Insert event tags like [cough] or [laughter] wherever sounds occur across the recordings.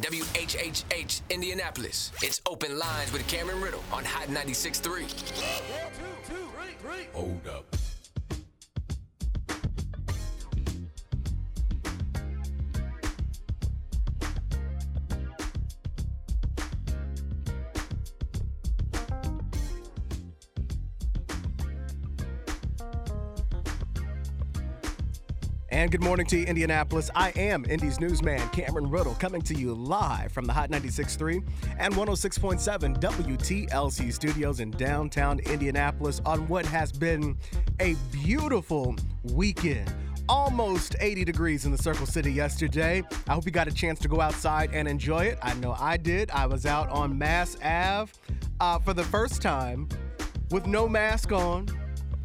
WHHH Indianapolis. It's open lines with Cameron Riddle on Hot 96.3. Hold up. And good morning to you, Indianapolis. I am Indy's newsman, Cameron Riddle, coming to you live from the Hot 96.3 and 106.7 WTLC studios in downtown Indianapolis on what has been a beautiful weekend. Almost 80 degrees in the Circle City yesterday. I hope you got a chance to go outside and enjoy it. I know I did. I was out on Mass Ave uh, for the first time with no mask on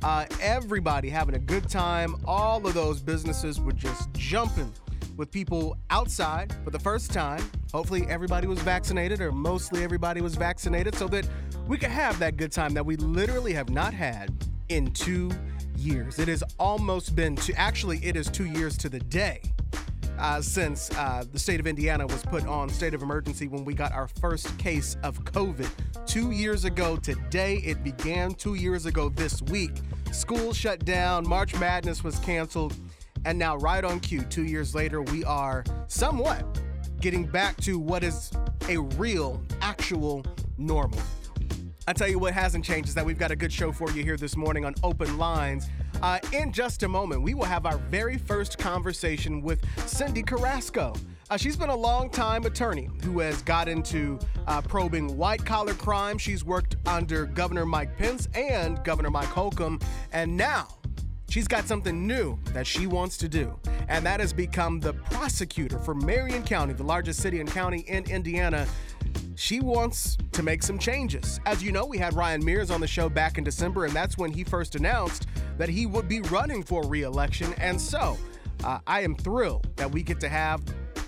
uh, everybody having a good time. All of those businesses were just jumping with people outside for the first time. Hopefully, everybody was vaccinated, or mostly everybody was vaccinated, so that we could have that good time that we literally have not had in two years. It has almost been to actually, it is two years to the day. Uh, since uh, the state of Indiana was put on state of emergency when we got our first case of COVID. Two years ago today, it began two years ago this week. School shut down, March Madness was canceled, and now, right on cue, two years later, we are somewhat getting back to what is a real, actual normal. I tell you what hasn't changed is that we've got a good show for you here this morning on Open Lines. Uh, in just a moment, we will have our very first conversation with Cyndi Carrasco. Uh, she's been a long-time attorney who has got into uh, probing white-collar crime. She's worked under Governor Mike Pence and Governor Mike Holcomb, and now she's got something new that she wants to do, and that has become the prosecutor for Marion County, the largest city and county in Indiana. She wants to make some changes. As you know, we had Ryan Mears on the show back in December, and that's when he first announced that he would be running for re-election. And so, uh, I am thrilled that we get to have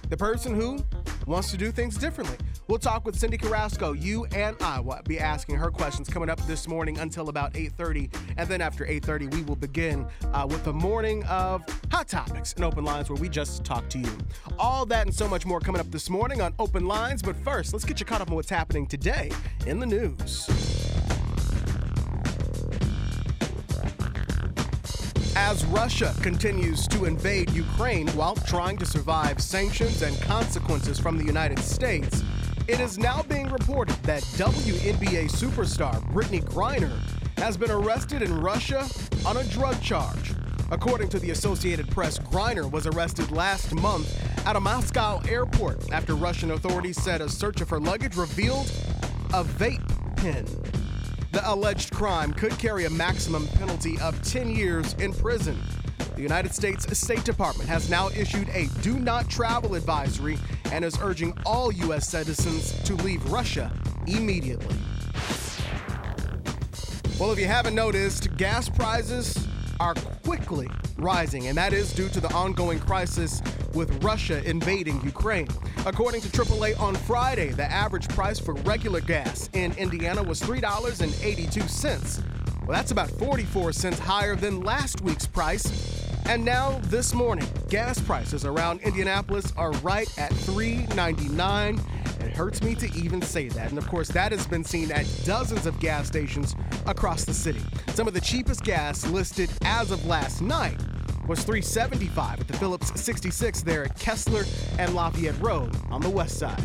the person who wants to do things differently. We'll talk with Cyndi Carrasco. You and I will be asking her questions coming up this morning until about 8:30, and then after 8:30, we will begin uh, with the morning of hot topics and open lines where we just talk to you. All that and so much more coming up this morning on Open Lines. But first, let's get you caught up on what's happening today in the news. As Russia continues to invade Ukraine while trying to survive sanctions and consequences from the United States, it is now being reported that WNBA superstar Brittney Griner has been arrested in Russia on a drug charge. According to the Associated Press, Griner was arrested last month at a Moscow airport after Russian authorities said a search of her luggage revealed a vape pen. The alleged crime could carry a maximum penalty of 10 years in prison. The United States State Department has now issued a do not travel advisory and is urging all U.S. citizens to leave Russia immediately. Well, if you haven't noticed, gas prices are quickly rising, and that is due to the ongoing crisis with Russia invading Ukraine. According to AAA on Friday, the average price for regular gas in Indiana was $3.82. Well, that's about 44 cents higher than last week's price. And now, this morning, gas prices around Indianapolis are right at $3.99. It hurts me to even say that. And of course, that has been seen at dozens of gas stations across the city. Some of the cheapest gas listed as of last night was 375 at the Phillips 66 there at Kessler and Lafayette Road on the west side.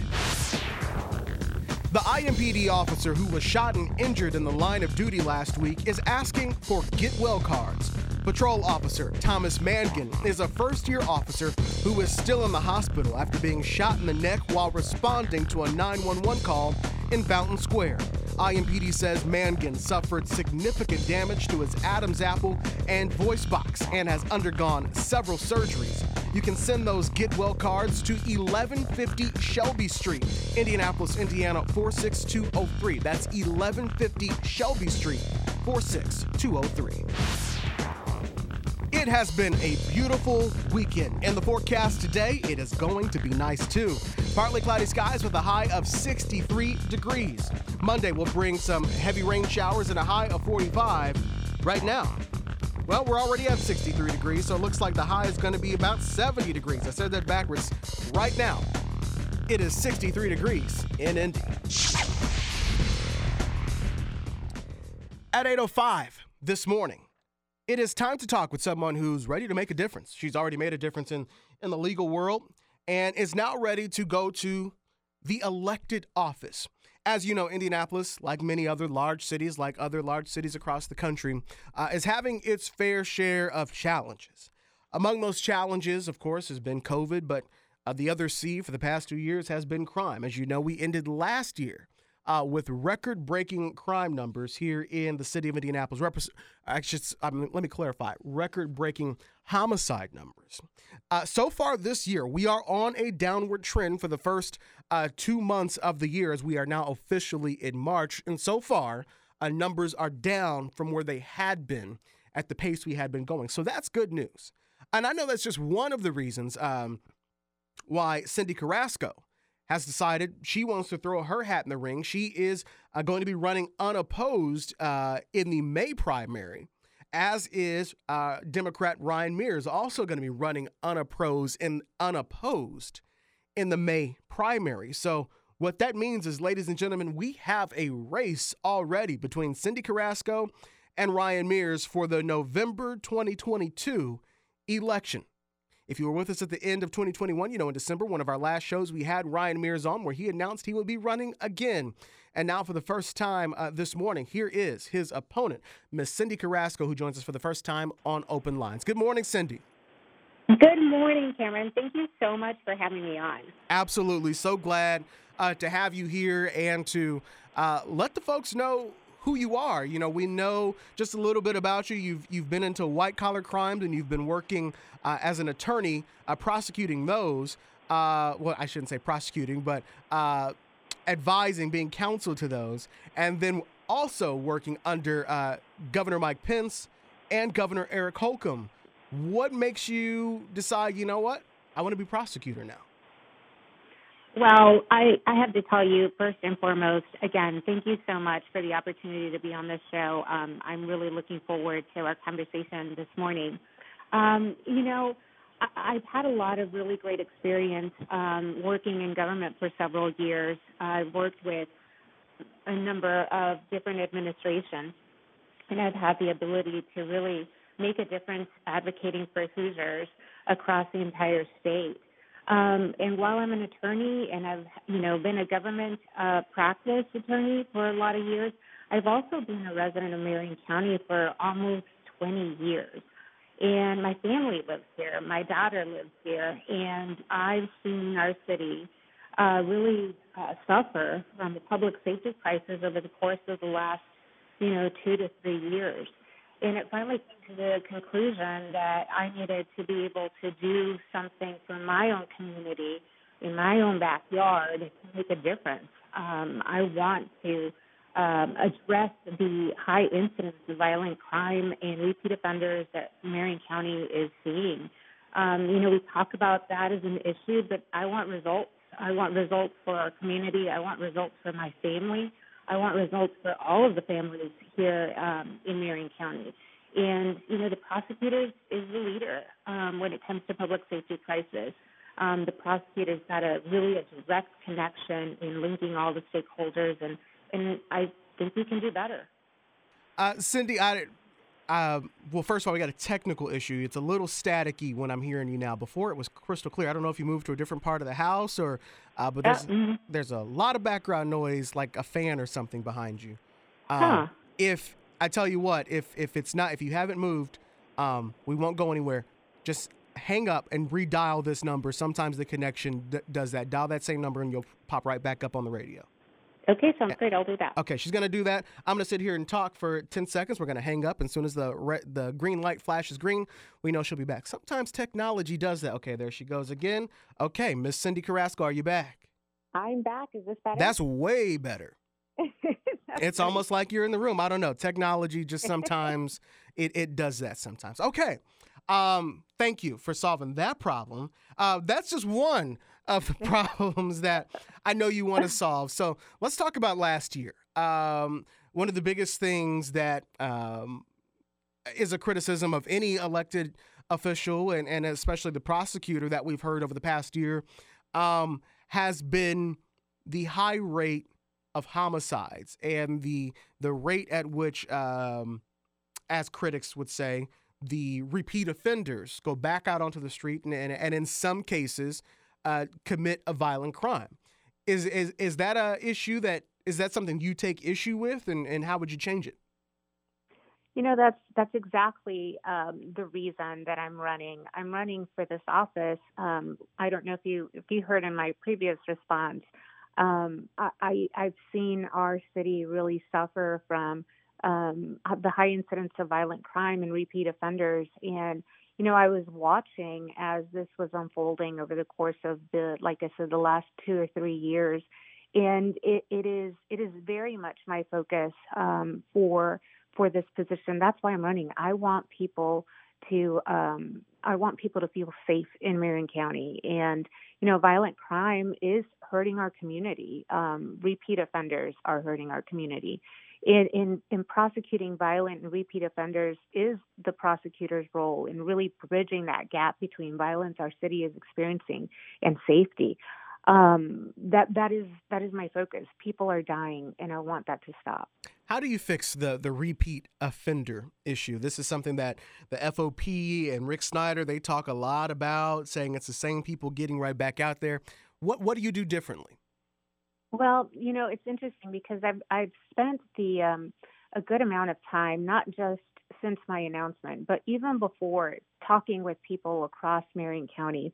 The IMPD officer who was shot and injured in the line of duty last week is asking for get well cards. Patrol Officer Thomas Mangan is a first year officer who is still in the hospital after being shot in the neck while responding to a 911 call in Fountain Square. IMPD says Mangan suffered significant damage to his Adam's apple and voice box and has undergone several surgeries. You can send those get well cards to 1150 Shelby Street, Indianapolis, Indiana 46203. That's 1150 Shelby Street 46203. It has been a beautiful weekend. In the forecast today, it is going to be nice too. Partly cloudy skies with a high of 63 degrees. Monday will bring some heavy rain showers and a high of 45 right now. Well, we're already at 63 degrees, so it looks like the high is going to be about 70 degrees. I said that backwards right now. It is 63 degrees in Indy. At 8:05 this morning, it is time to talk with someone who's ready to make a difference. She's already made a difference in in the legal world and is now ready to go to the elected office. As you know, Indianapolis, like many other large cities, like other large cities across the country, uh, is having its fair share of challenges. Among those challenges, of course, has been COVID, but uh, the other C for the past two years has been crime. As you know, we ended last year uh, with record breaking crime numbers here in the city of Indianapolis. Actually, I mean, let me clarify record breaking homicide numbers. Uh, so far this year, we are on a downward trend for the first uh, two months of the year as we are now officially in March. And so far, uh, numbers are down from where they had been at the pace we had been going. So that's good news. And I know that's just one of the reasons um, why Cyndi Carrasco has decided she wants to throw her hat in the ring. She is uh, going to be running unopposed uh, in the May primary, as is uh, Democrat Ryan Mears, also going to be running unopposed and unopposed in the May primary. So what that means is, ladies and gentlemen, we have a race already between Cyndi Carrasco and Ryan Mears for the November 2022 election. If you were with us at the end of 2021, you know, in December, one of our last shows, we had Ryan Mears on where he announced he would be running again. And now, for the first time uh, this morning, here is his opponent, Miss Cyndi Carrasco, who joins us for the first time on Open Lines. Good morning, Cyndi. Good morning, Cameron. Thank you so much for having me on. Absolutely. So glad uh, to have you here and to uh, let the folks know who you are. You know, we know just a little bit about you. You've you've been into white collar crimes and you've been working uh, as an attorney uh, prosecuting those. Uh, well, I shouldn't say prosecuting, but uh, advising, being counsel to those, and then also working under uh, Governor Mike Pence and Governor Eric Holcomb. What makes you decide? You know what? I want to be prosecutor now. Well, I, I have to tell you, first and foremost, again, thank you so much for the opportunity to be on this show. Um, I'm really looking forward to our conversation this morning. Um, you know, I, I've had a lot of really great experience um, working in government for several years. I've worked with a number of different administrations, and I've had the ability to really make a difference advocating for Hoosiers across the entire state. Um, and while I'm an attorney and I've, you know, been a government uh, practice attorney for a lot of years, I've also been a resident of Marion County for almost 20 years. And my family lives here. My daughter lives here. And I've seen our city uh, really uh, suffer from the public safety crisis over the course of the last, you know, two to three years and it finally came to the conclusion that I needed to be able to do something for my own community in my own backyard to make a difference. Um, I want to um, address the high incidence of violent crime and repeat offenders that Marion County is seeing. Um, you know, we talk about that as an issue, but I want results. I want results for our community. I want results for my family. I want results for all of the families here um, in Marion County. And, you know, the prosecutor is the leader um, when it comes to public safety crisis. Um, the prosecutor's got a really a direct connection in linking all the stakeholders, and, and I think we can do better. Uh, Cyndi, I, uh, well, first of all, we got a technical issue. It's a little staticky when I'm hearing you now. Before it was crystal clear. I don't know if you moved to a different part of the house or, uh, but there's mm-hmm. there's a lot of background noise, like a fan or something behind you. Uh, huh. If I tell you what, if if it's not, if you haven't moved, um, we won't go anywhere. Just hang up and redial this number. Sometimes the connection d- does that. Dial that same number and you'll pop right back up on the radio. Okay, sounds great. I'll do that. Okay, she's gonna do that. I'm gonna sit here and talk for 10 seconds. We're gonna hang up, and as soon as the re- the green light flashes green, we know she'll be back. Sometimes technology does that. Okay, there she goes again. Okay, Miss Cyndi Carrasco, are you back? I'm back. Is this better? That's way better. [laughs] it's great. almost like you're in the room. I don't know. Technology just [laughs] sometimes it it does that sometimes. Okay. Um, thank you for solving that problem. Uh, that's just one of the [laughs] problems that I know you want to solve. So let's talk about last year. Um, one of the biggest things that um, is a criticism of any elected official and, and especially the prosecutor that we've heard over the past year um, has been the high rate of homicides and the the rate at which, um, as critics would say, the repeat offenders go back out onto the street and, and, and in some cases uh, commit a violent crime. Is, is is that a issue that is that something you take issue with, and, and how would you change it? You know, that's that's exactly um, the reason that I'm running. I'm running for this office. Um, I don't know if you if you heard in my previous response. Um, I, I've seen our city really suffer from um, the high incidence of violent crime and repeat offenders. And you know, I was watching as this was unfolding over the course of the, like I said, the last two or three years, and it, it is it is very much my focus um, for for this position. That's why I'm running. I want people to um, I want people to feel safe in Marion County, and you know, violent crime is hurting our community. Um, repeat offenders are hurting our community. In, in, in prosecuting violent and repeat offenders is the prosecutor's role in really bridging that gap between violence our city is experiencing and safety um, that that is that is my focus. People are dying, and I want that to stop. How do you fix the the repeat offender issue? This is something that the FOP and Rick Snyder they talk a lot about, saying it's the same people getting right back out there. What what do you do differently? Well, you know, it's interesting because I've I've spent the um, a good amount of time, not just since my announcement, but even before, talking with people across Marion County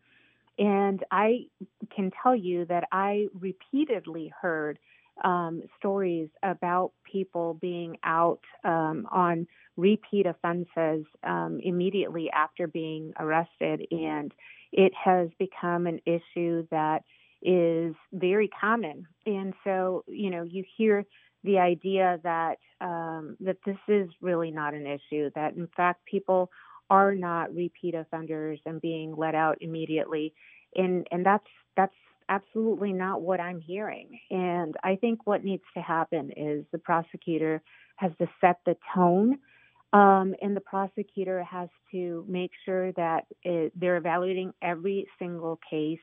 and I can tell you that I repeatedly heard um, stories about people being out um, on repeat offenses um, immediately after being arrested. And it has become an issue that is very common. And so, you know, you hear the idea that um, that this is really not an issue. That in fact, people are not repeat offenders and being let out immediately and and that's that's absolutely not what I'm hearing. And I think what needs to happen is the prosecutor has to set the tone, um, and the prosecutor has to make sure that it, they're evaluating every single case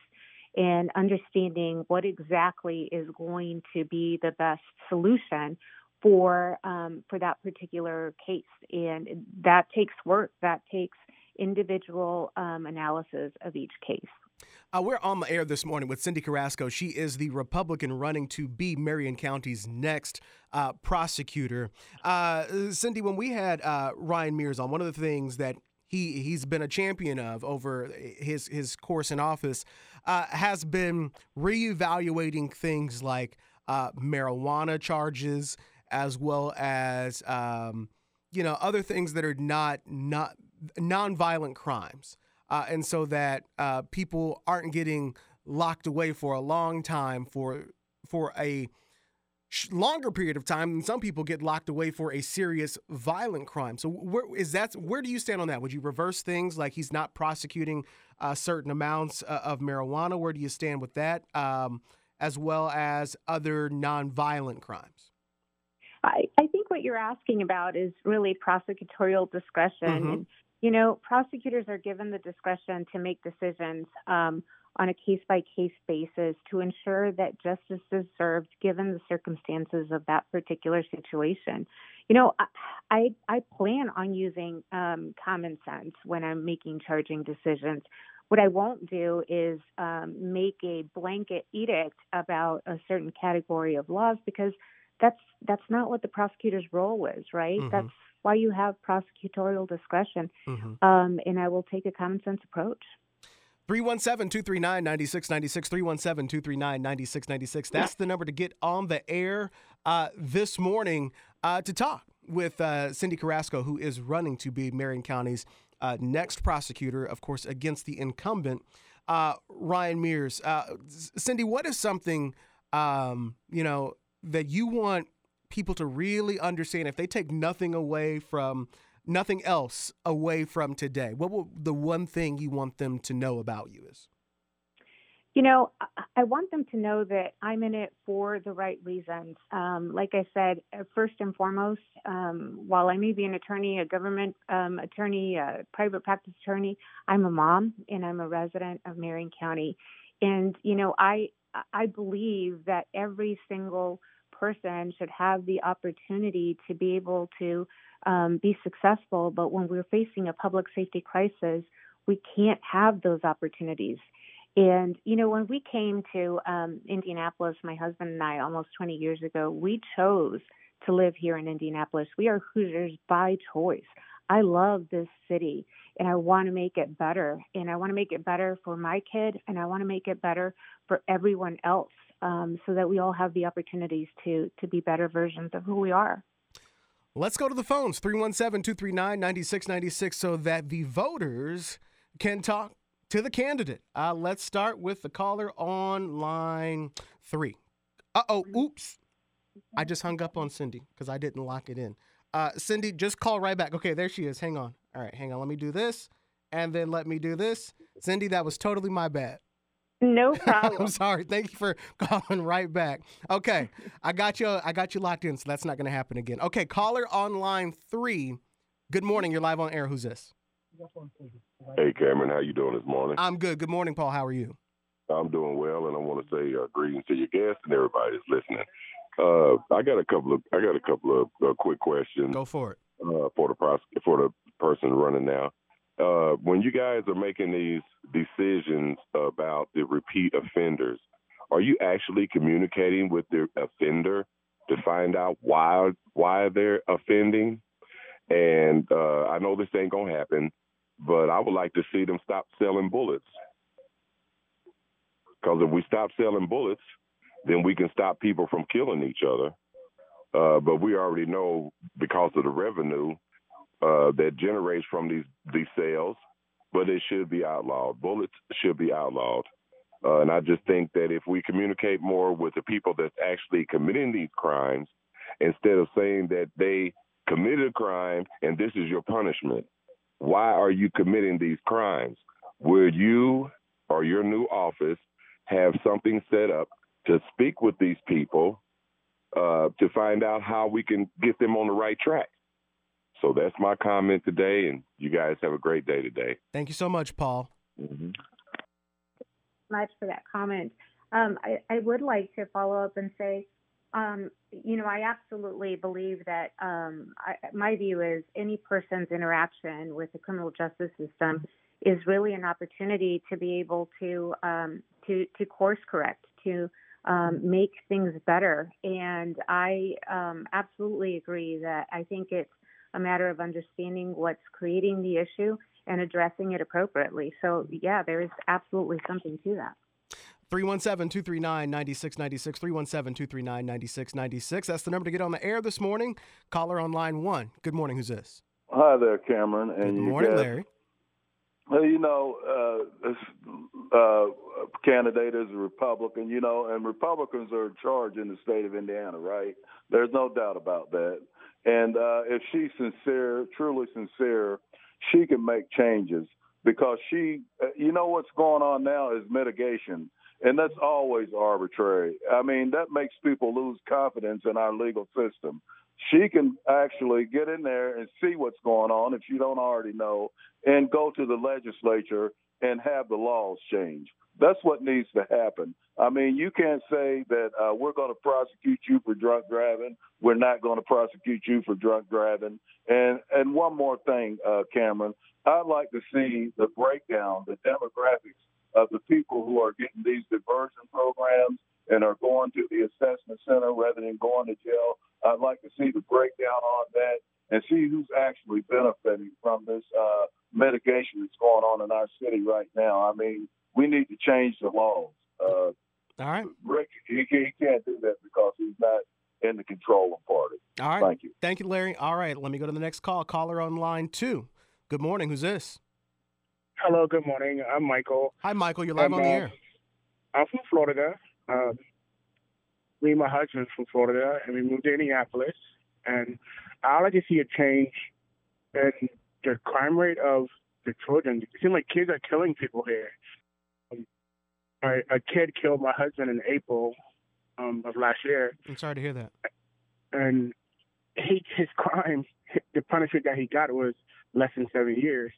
and understanding what exactly is going to be the best solution for um, for that particular case. And that takes work. That takes individual um, analysis of each case. Uh, we're on the air this morning with Cyndi Carrasco. She is the Republican running to be Marion County's next uh, prosecutor. Uh, Cyndi, when we had uh, Ryan Mears on, one of the things that he he's been a champion of over his his course in office uh, has been reevaluating things like uh, marijuana charges as well as um, you know other things that are not not nonviolent crimes uh, and so that uh, people aren't getting locked away for a long time for for a longer period of time than some people get locked away for a serious violent crime. So where is that? Where do you stand on that? Would you reverse things like he's not prosecuting uh, certain amounts uh, of marijuana? Where do you stand with that, um, as well as other nonviolent crimes? I, I think what you're asking about is really prosecutorial discretion mm-hmm. and you know, prosecutors are given the discretion to make decisions um, on a case by case basis to ensure that justice is served given the circumstances of that particular situation. You know, I I plan on using um, common sense when I'm making charging decisions. What I won't do is um, make a blanket edict about a certain category of laws because that's that's not what the prosecutor's role is, right? Mm-hmm. That's why you have prosecutorial discretion. Mm-hmm. Um, and I will take a common sense approach. 317 239 9696. 317 239 9696. That's the number to get on the air uh, this morning uh, to talk with uh, Cyndi Carrasco, who is running to be Marion County's uh, next prosecutor, of course, against the incumbent, uh, Ryan Mears. Uh, Cyndi, what is something, um, you know, that you want people to really understand if they take nothing away from nothing else away from today? What will the one thing you want them to know about you is? You know i want them to know that i'm in it for the right reasons. Um, like i said uh, first and foremost um, while i may be an attorney a government um, attorney a private practice attorney i'm a mom and i'm a resident of marion county. And you know i I believe that every single person should have the opportunity to be able to um, be successful. But when we're facing a public safety crisis, we can't have those opportunities. And, you know, when we came to um, Indianapolis, my husband and I, almost 20 years ago, we chose to live here in Indianapolis. We are Hoosiers by choice. I love this city and I want to make it better. And I want to make it better for my kid and I want to make it better for everyone else um, so that we all have the opportunities to, to be better versions of who we are. Let's go to the phones 317 239 9696 so that the voters can talk to the candidate. Uh, let's start with the caller on line three. Uh oh, oops. I just hung up on Cyndi because I didn't lock it in. Uh, Cyndi, just call right back. Okay, there she is. Hang on. All right, hang on. Let me do this and then let me do this. Cyndi, that was totally my bad. No [laughs] problem. I'm sorry. Thank you for [laughs] calling right back. Okay, I got you. I got you locked in, so that's not going to happen again. Okay, caller on line three. Good morning. You're live on air. Who's this? Hey, Cameron, how you doing this morning? I'm good. Good morning, Paul. How are you? I'm doing well, and I want to say uh, greetings to your guests and everybody that's listening. Uh, I got a couple of I got a couple of uh, quick questions. Go for it. Uh, for the pros- for the person running now. Uh, when you guys are making these decisions about the repeat offenders, are you actually communicating with the offender to find out why why they're offending? And uh, I know this ain't gonna happen, but I would like to see them stop selling bullets. Because if we stop selling bullets, then we can stop people from killing each other. Uh, but we already know because of the revenue uh, that generates from these these sales, but it should be outlawed. Bullets should be outlawed. Uh, and I just think that if we communicate more with the people that's actually committing these crimes, instead of saying that they committed a crime and this is your punishment, why are you committing these crimes? Will you or your new office have something set up to speak with these people uh, to find out how we can get them on the right track? So that's my comment today, and you guys have a great day today. Thank you so much, Paul. Mm-hmm. Much for that comment. Um, I, I, would like to follow up and say, um, you know, I absolutely believe that um, I, my view is any person's interaction with the criminal justice system is really an opportunity to be able to um, to to course correct, to um, make things better. And I um, absolutely agree that I think it's a matter of understanding what's creating the issue and addressing it appropriately. So, yeah, there is absolutely something to that. 317 239 9696. 317 239 9696. That's the number to get on the air this morning. Caller on line one. Good morning. Who's this? Hi there, Cameron. And Good morning, got, Larry. Well, you know, uh, this uh, candidate is a Republican, you know, and Republicans are in charge in the state of Indiana, right? There's no doubt about that. And uh, if she's sincere, truly sincere, she can make changes because she, uh, you know, what's going on now is mitigation. And that's always arbitrary. I mean, that makes people lose confidence in our legal system. She can actually get in there and see what's going on if you don't already know and go to the legislature and have the laws changed. That's what needs to happen. I mean, you can't say that uh, we're going to prosecute you for drunk driving. We're not going to prosecute you for drunk driving. And and one more thing, uh, Cameron, I'd like to see the breakdown, the demographics of the people who are getting these diversion programs and are going to the assessment center rather than going to jail. I'd like to see the breakdown on that and see who's actually benefiting from this uh, mitigation that's going on in our city right now. I mean, we need to change the laws. Uh, All right. Rick, he, he can't do that because he's not in the controlling party. All right. Thank you. Thank you, Larry. All right. Let me go to the next call. Caller on line two. Good morning. Who's this? Hello. Good morning. I'm Michael. Hi, Michael. You're live I'm, on the uh, air. I'm from Florida. Um, me and my husband's from Florida, and we moved to Indianapolis. And I like to see a change in the crime rate of the children. It seems like kids are killing people here. A, a kid killed my husband in April um, of last year, I'm sorry to hear that. and he, his crime, the punishment that he got was less than seven years.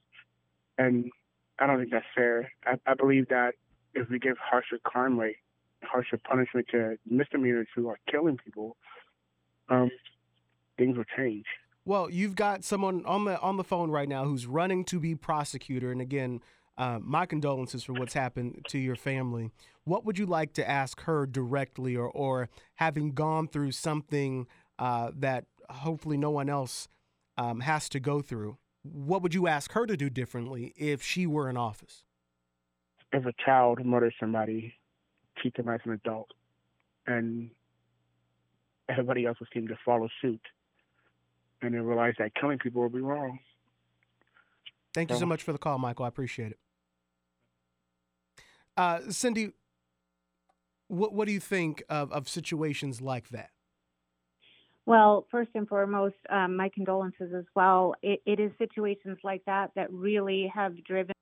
And I don't think that's fair. I, I believe that if we give harsher crime rate, harsher punishment to misdemeanors who are killing people, um, things will change. Well, you've got someone on the on the phone right now who's running to be prosecutor, and again, uh, my condolences for what's happened to your family. What would you like to ask her directly, or or having gone through something uh, that hopefully no one else um, has to go through? What would you ask her to do differently if she were in office? If a child murders somebody, treat them as an adult, and everybody else would seem to follow suit, and then realize that killing people would be wrong. Thank you so much for the call, Michael. I appreciate it. Uh, Cyndi, what what do you think of, of situations like that? Well, first and foremost, um, my condolences as well. It, it is situations like that that really have driven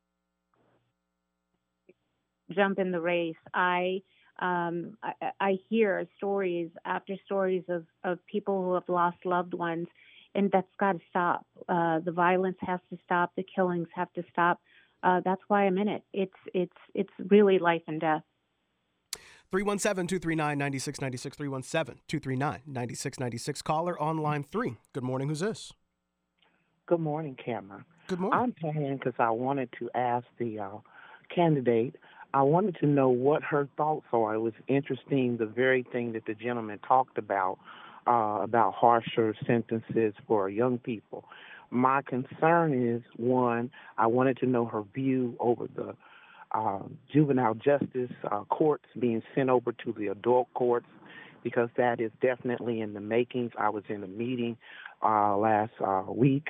jump in the race. I um, I, I hear stories after stories of, of people who have lost loved ones, and that's got to stop. Uh, the violence has to stop. The killings have to stop. Uh, that's why I'm in it. It's it's it's really life and death. 317 239 9696. 317 239 9696. Caller on line three. Good morning. Who's this? Good morning, Cameron. Good morning. I'm calling because I wanted to ask the uh, candidate. I wanted to know what her thoughts are. It was interesting, the very thing that the gentleman talked about, uh, about harsher sentences for young people. My concern is one, I wanted to know her view over the uh, juvenile justice uh, courts being sent over to the adult courts because that is definitely in the makings. I was in a meeting uh, last uh, week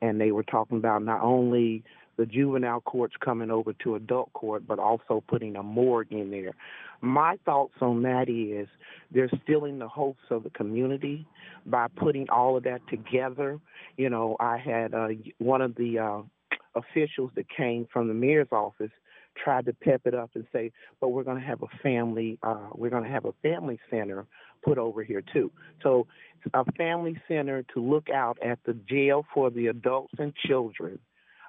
and they were talking about not only the juvenile courts coming over to adult court, but also putting a morgue in there. My thoughts on that is they're stealing the hopes of the community by putting all of that together. You know, I had uh, one of the uh, officials that came from the mayor's office tried to pep it up and say, but we're going to have a family, uh, we're going to have a family center put over here too. So a family center to look out at the jail for the adults and children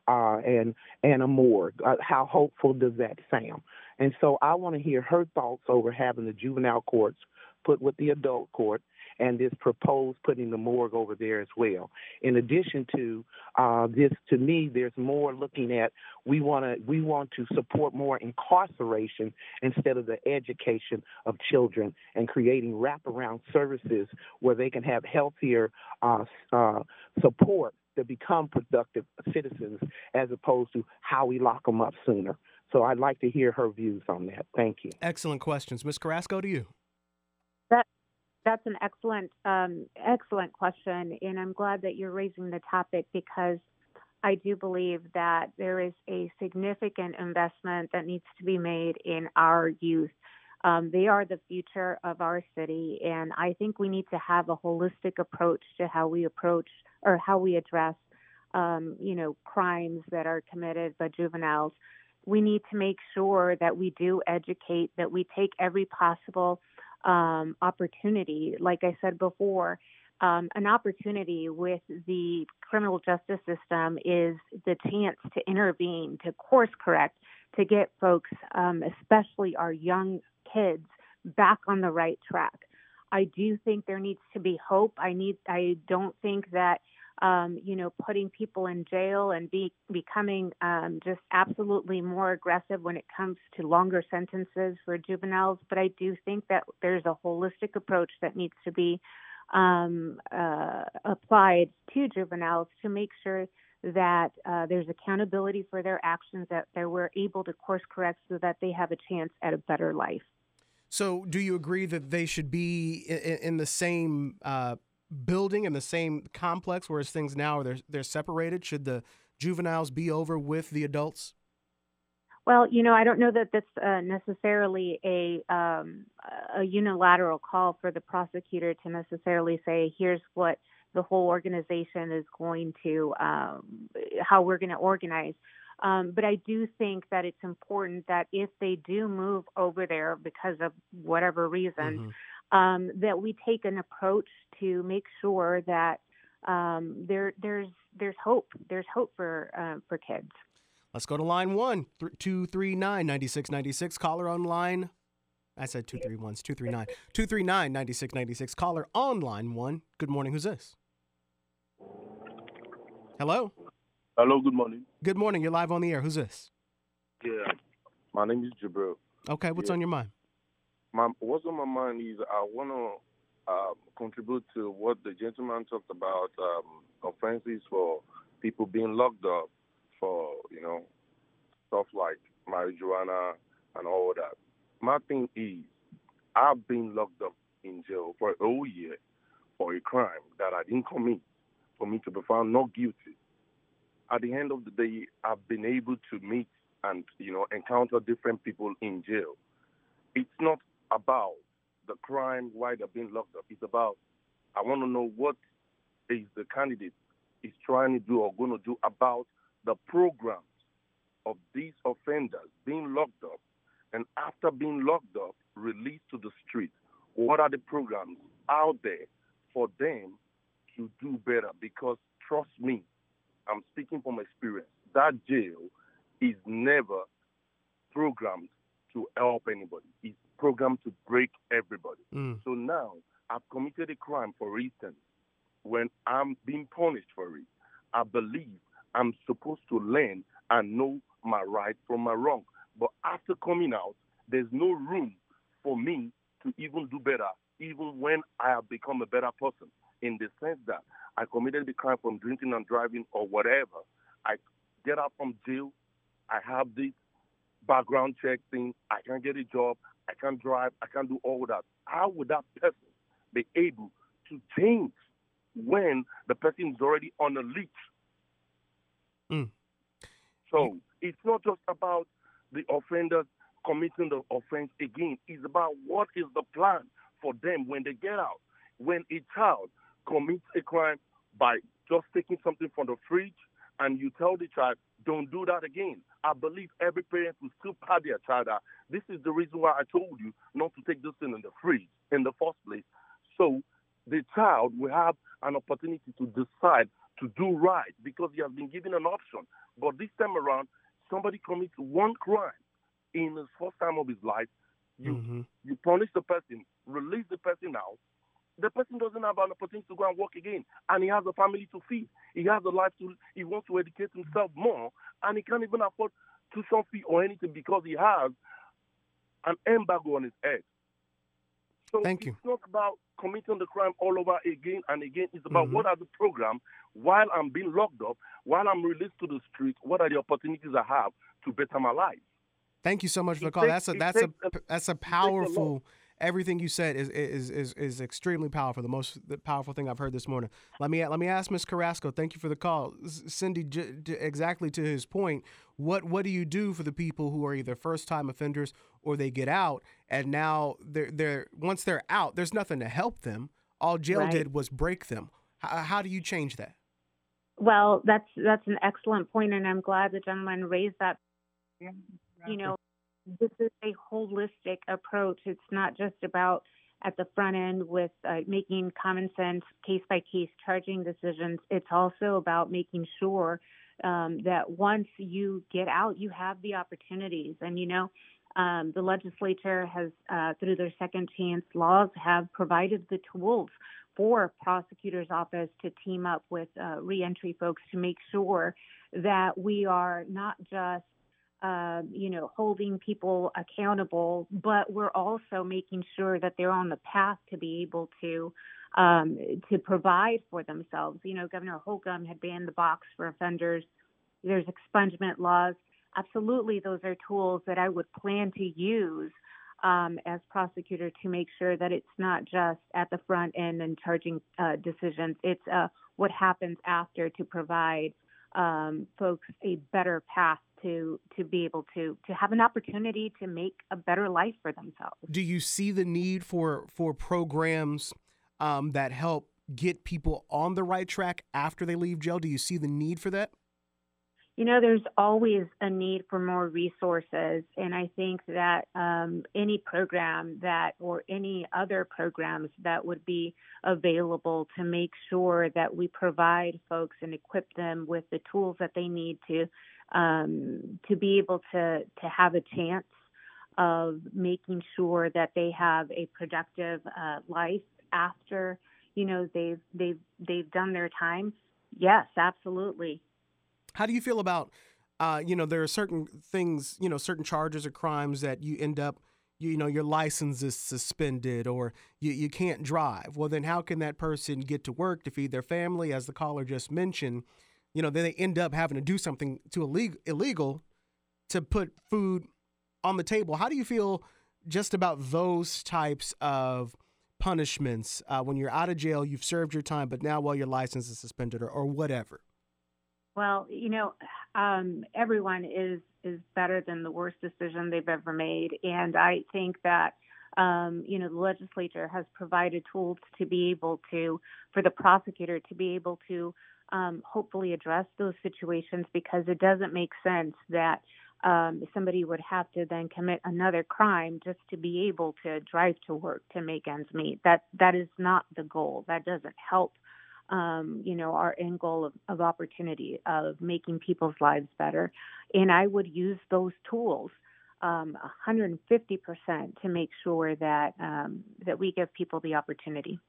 uh, and and a morgue. Uh, how hopeful does that sound? And so I want to hear her thoughts over having the juvenile courts put with the adult court and this proposed putting the morgue over there as well. In addition to uh, this, to me, there's more looking at we want to we want to support more incarceration instead of the education of children and creating wraparound services where they can have healthier uh, uh, support to become productive citizens as opposed to how we lock them up sooner. So I'd like to hear her views on that. Thank you. Excellent questions. Ms. Carrasco, to you. That that's an excellent um, excellent question, and I'm glad that you're raising the topic because I do believe that there is a significant investment that needs to be made in our youth. Um, they are the future of our city, and I think we need to have a holistic approach to how we approach or how we address, um, you know, crimes that are committed by juveniles. We need to make sure that we do educate, that we take every possible um, opportunity. Like I said before, um, an opportunity with the criminal justice system is the chance to intervene, to course correct, to get folks, um, especially our young kids, back on the right track. I do think there needs to be hope. I need. I don't think that um, you know, putting people in jail and be becoming um, just absolutely more aggressive when it comes to longer sentences for juveniles. But I do think that there's a holistic approach that needs to be um, uh, applied to juveniles to make sure that uh, there's accountability for their actions, that they were able to course correct so that they have a chance at a better life. So, do you agree that they should be in, in the same uh, building in the same complex, whereas things now are they're, they're separated? Should the juveniles be over with the adults? Well, you know, I don't know that that's uh, necessarily a um, a unilateral call for the prosecutor to necessarily say, "Here's what the whole organization is going to, um, how we're going to organize." Um, but I do think that it's important that if they do move over there because of whatever reason, mm-hmm um, that we take an approach to make sure that um, there there's there's hope. There's hope for uh, for kids. Let's go to line one, th- two three nine ninety six ninety six. Caller on line I said two three ones, two three nine, two three nine ninety six ninety six. Caller on line one. Good morning. Who's this? Hello. Hello. Good morning. Good morning. You're live on the air. Who's this? Yeah. My name is Jabril. Okay. What's Yeah. on your mind? My what's on my mind is I want to uh, contribute to what the gentleman talked about um, offenses for people being locked up for you know stuff like marijuana and all that. My thing is I've been locked up in jail for a whole year for a crime that I didn't commit for me to be found not guilty. At the end of the day, I've been able to meet and you know encounter different people in jail. It's not about the crime why they're being locked up. It's about I want to know what is the candidate is trying to do or going to do about the programs of these offenders being locked up and after being locked up, released to the street. What are the programs out there for them to do better? Because trust me, I'm speaking from experience. That jail is never programmed to help anybody. It's programmed to break everybody. Mm. So now I've committed a crime, for instance. When I'm being punished for it, I believe I'm supposed to learn and know my right from my wrong. But after coming out, there's no room for me to even do better, even when I have become a better person. In the sense that I committed the crime from drinking and driving or whatever. I get out from jail. I have this background check thing. I can't get a job. I can't drive. I can't do all that. How would that person be able to change when the person is already on a leash? Mm. So it's not just about the offenders committing the offense again. It's about what is the plan for them when they get out. When a child commits a crime by just taking something from the fridge and you tell the child, don't do that again. I believe every parent will still pat their child out. This is the reason why I told you not to take this thing in the fridge in the first place. So the child will have an opportunity to decide to do right because he has been given an option. But this time around, somebody commits one crime in his first time of his life. You Mhm. you punish the person, release the person out. The person doesn't have an opportunity to go and work again, and he has a family to feed. He has a life to. He wants to educate himself more, and he can't even afford tuition fee or anything because he has an embargo on his head. So Thank you. it's not about committing the crime all over again and again. It's about Mhm. what are the program while I'm being locked up, while I'm released to the street. What are the opportunities I have to better my life? Thank you so much for the call. takes- that's a that's a a- that's a powerful. Everything you said is is is is extremely powerful. The most powerful thing I've heard this morning. Let me let me ask Ms. Carrasco. Thank you for the call, Cyndi. J- j- exactly to his point. What what do you do for the people who are either first time offenders or they get out and now they're they're once they're out, there's nothing to help them. All jail Right. did was break them. How, how do you change that? Well, that's that's an excellent point, and I'm glad the gentleman raised that. You know, this is a holistic approach. It's not just about at the front end with uh, making common sense case by case charging decisions. It's also about making sure um, that once you get out, you have the opportunities. And you know, um, the legislature has, uh, through their second chance laws, have provided the tools for prosecutor's office to team up with uh, reentry folks to make sure that we are not just uh, you know holding people accountable, but we're also making sure that they're on the path to be able to um, to provide for themselves. You know, Governor Holcomb had banned the box for offenders. There's expungement laws. Absolutely, those are tools that I would plan to use um, as prosecutor to make sure that it's not just at the front end and charging uh, decisions. It's uh, what happens after to provide um, folks a better path to to be able to to have an opportunity to make a better life for themselves. do you see the need for for programs um, that help get people on the right track after they leave jail? Do you see the need for that? You know, there's always a need for more resources, and I think that um, any program that or any other programs that would be available to make sure that we provide folks and equip them with the tools that they need to um, to be able to to have a chance of making sure that they have a productive uh, life after you know they've they've they've done their time. Yes, absolutely. How do you feel about uh, you know there are certain things you know certain charges or crimes that you end up you know your license is suspended or you, you can't drive well then how can that person get to work to feed their family as the caller just mentioned you know then they end up having to do something to illegal, illegal to put food on the table. How do you feel just about those types of punishments uh, when you're out of jail you've served your time but now while your license is suspended or, or whatever? Well you know um, everyone is is better than the worst decision they've ever made, and I think that um, you know the legislature has provided tools to be able to for the prosecutor to be able to um, hopefully address those situations because it doesn't make sense that um, somebody would have to then commit another crime just to be able to drive to work to make ends meet. That that is not the goal. That doesn't help um, you know, our end goal of, of opportunity of making people's lives better. And I would use those tools um, 150% to make sure that um, that we give people the opportunity.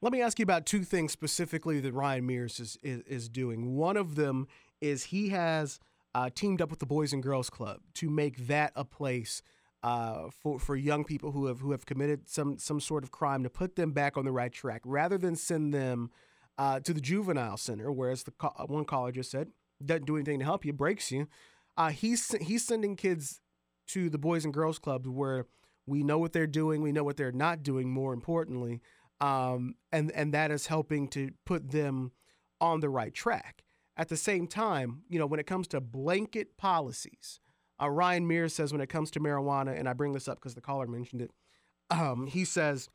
Let me ask you about two things specifically that Ryan Mears is, is, is doing. One of them is he has uh, teamed up with the Boys and Girls Club to make that a place uh, for for young people who have who have committed some some sort of crime to put them back on the right track, rather than send them uh, to the juvenile center, whereas the co- one caller just said doesn't do anything to help you, breaks you. Uh, he's he's sending kids to the boys and girls clubs where we know what they're doing, we know what they're not doing. More importantly, um, and and that is helping to put them on the right track. At the same time, you know, when it comes to blanket policies, uh, Ryan Mears says when it comes to marijuana, and I bring this up because the caller mentioned it. Um, he says